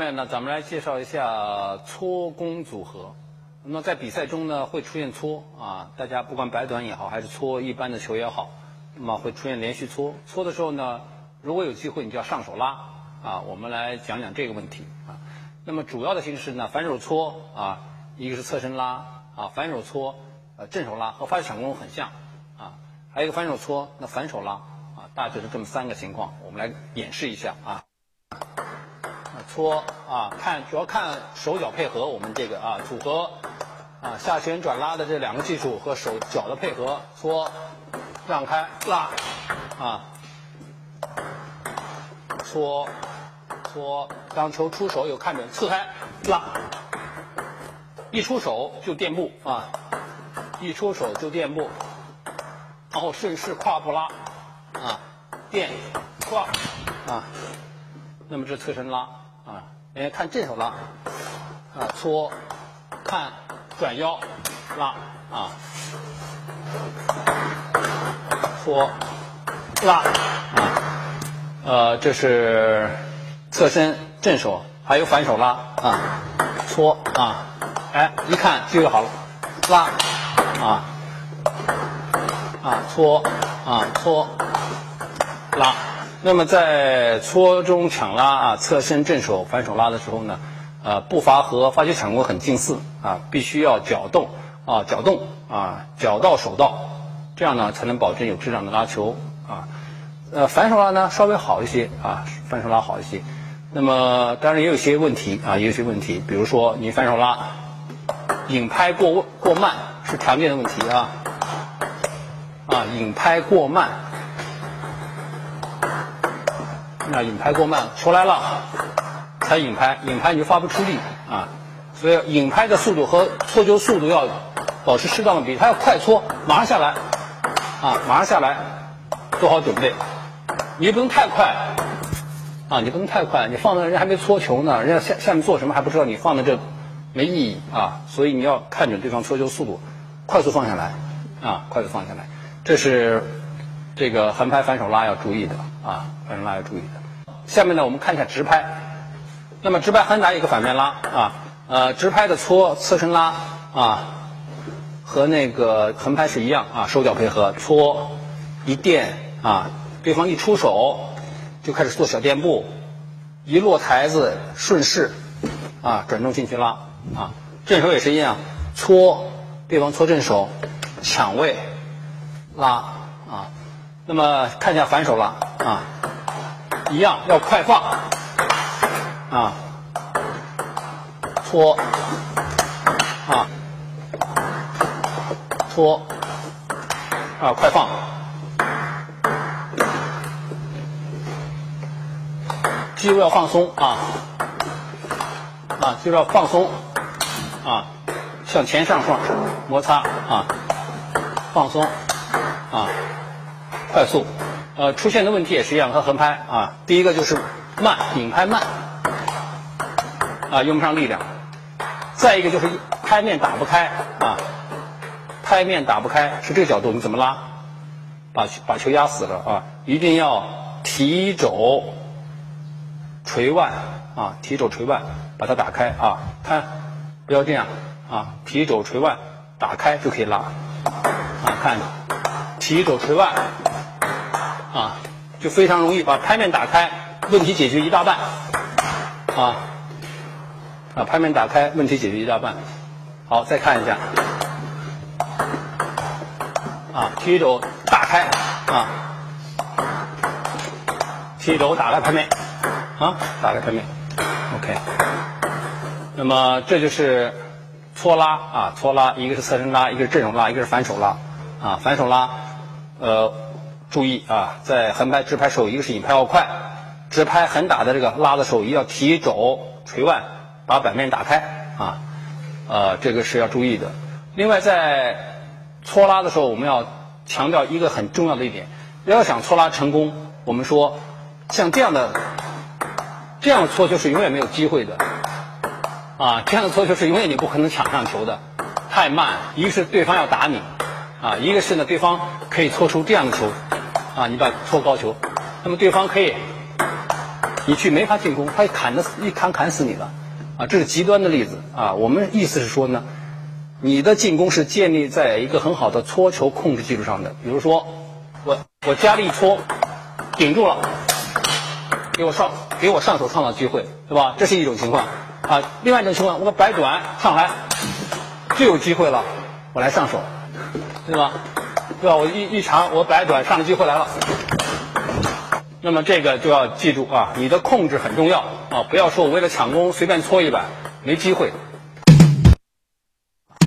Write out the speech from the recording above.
下面呢，咱们来介绍一下搓攻组合。那么在比赛中呢，会出现搓啊，大家不管白短也好，还是搓一般的球也好，那么会出现连续搓。搓的时候呢，如果有机会，你就要上手拉啊。我们来讲讲这个问题啊。那么主要的形式呢，反手搓啊，一个是侧身拉啊，反手搓呃正手拉和发球抢攻很像啊，还有一个反手搓那反手拉啊，大致是这么三个情况，我们来演示一下啊。搓啊，看主要看手脚配合，我们这个啊组合啊下旋转拉的这两个技术和手脚的配合，搓让开拉啊，搓搓，当球出手有看准，刺开拉，一出手就垫步啊，一出手就垫步，然后顺势跨步拉啊，垫跨啊，那么这侧身拉。啊，哎，看正手拉，啊，搓，看转腰拉，啊，搓，拉，啊，呃，这是侧身正手，还有反手拉，啊，搓，啊，哎，一看就好了，拉，啊，啊，搓，啊，搓，拉。那么在搓中抢拉啊，侧身正手反手拉的时候呢，呃，步伐和发球抢攻很近似啊，必须要脚动啊，脚动啊，脚到手到，这样呢才能保证有质量的拉球啊。呃，反手拉呢稍微好一些啊，反手拉好一些。那么当然也有些问题啊，也有些问题，比如说你反手拉引拍过过慢是常见的问题啊，啊，引拍过慢。那引拍过慢，球来了才引拍，引拍你就发不出力啊。所以引拍的速度和搓球速度要保持适当的比，它要快搓，马上下来啊，马上下来，做好准备。你不能太快啊，你不能太快，你放在人家还没搓球呢，人家下下面做什么还不知道，你放在这没意义啊。所以你要看准对方搓球速度，快速放下来啊，快速放下来。这是这个横拍反手拉要注意的啊，反手拉要注意的。下面呢，我们看一下直拍。那么直拍横打一个反面拉啊，呃，直拍的搓侧身拉啊，和那个横拍是一样啊，手脚配合，搓一垫啊，对方一出手就开始做小垫步，一落台子顺势啊转中进去拉啊，正手也是一样，搓对方搓正手抢位拉啊，那么看一下反手了啊。一样要快放，啊，搓，啊，搓，啊，快放，肌肉要放松啊，啊，肌肉要放松，啊，向前上放摩擦啊，放松，啊，快速。呃，出现的问题也是一样，和横拍啊，第一个就是慢，引拍慢，啊，用不上力量；再一个就是拍面打不开啊，拍面打不开是这个角度，你怎么拉，把把球压死了啊！一定要提肘垂腕啊，提肘垂腕把它打开啊，看，不要这样啊，提肘垂腕打开就可以拉啊，看，提肘垂腕。啊，就非常容易把拍面打开，问题解决一大半，啊，啊，拍面打开，问题解决一大半。好，再看一下，啊，提肘打开，啊，提肘打开拍面，啊，打开拍面，OK。那么这就是搓拉啊，搓拉，一个是侧身拉，一个是正手拉，一个是反手拉，啊，反手拉，呃。注意啊，在横拍、直拍手，一个是引拍要快，直拍横打的这个拉的时候，一定要提肘垂腕，把板面打开啊，呃，这个是要注意的。另外，在搓拉的时候，我们要强调一个很重要的一点，要想搓拉成功，我们说像这样的这样搓球是永远没有机会的啊，这样的搓球是永远你不可能抢上球的，太慢，一个是对方要打你啊，一个是呢对方可以搓出这样的球。啊，你把搓高球，那么对方可以你去没法进攻，他砍的死一砍砍死你了，啊，这是极端的例子啊。我们意思是说呢，你的进攻是建立在一个很好的搓球控制基础上的。比如说，我我加力搓，顶住了，给我上给我上手创造机会，对吧？这是一种情况啊。另外一种情况，我摆短上来就有机会了，我来上手，对吧？对吧？我一一长，我摆短上的机会来了。那么这个就要记住啊，你的控制很重要啊，不要说我为了抢攻随便搓一板，没机会。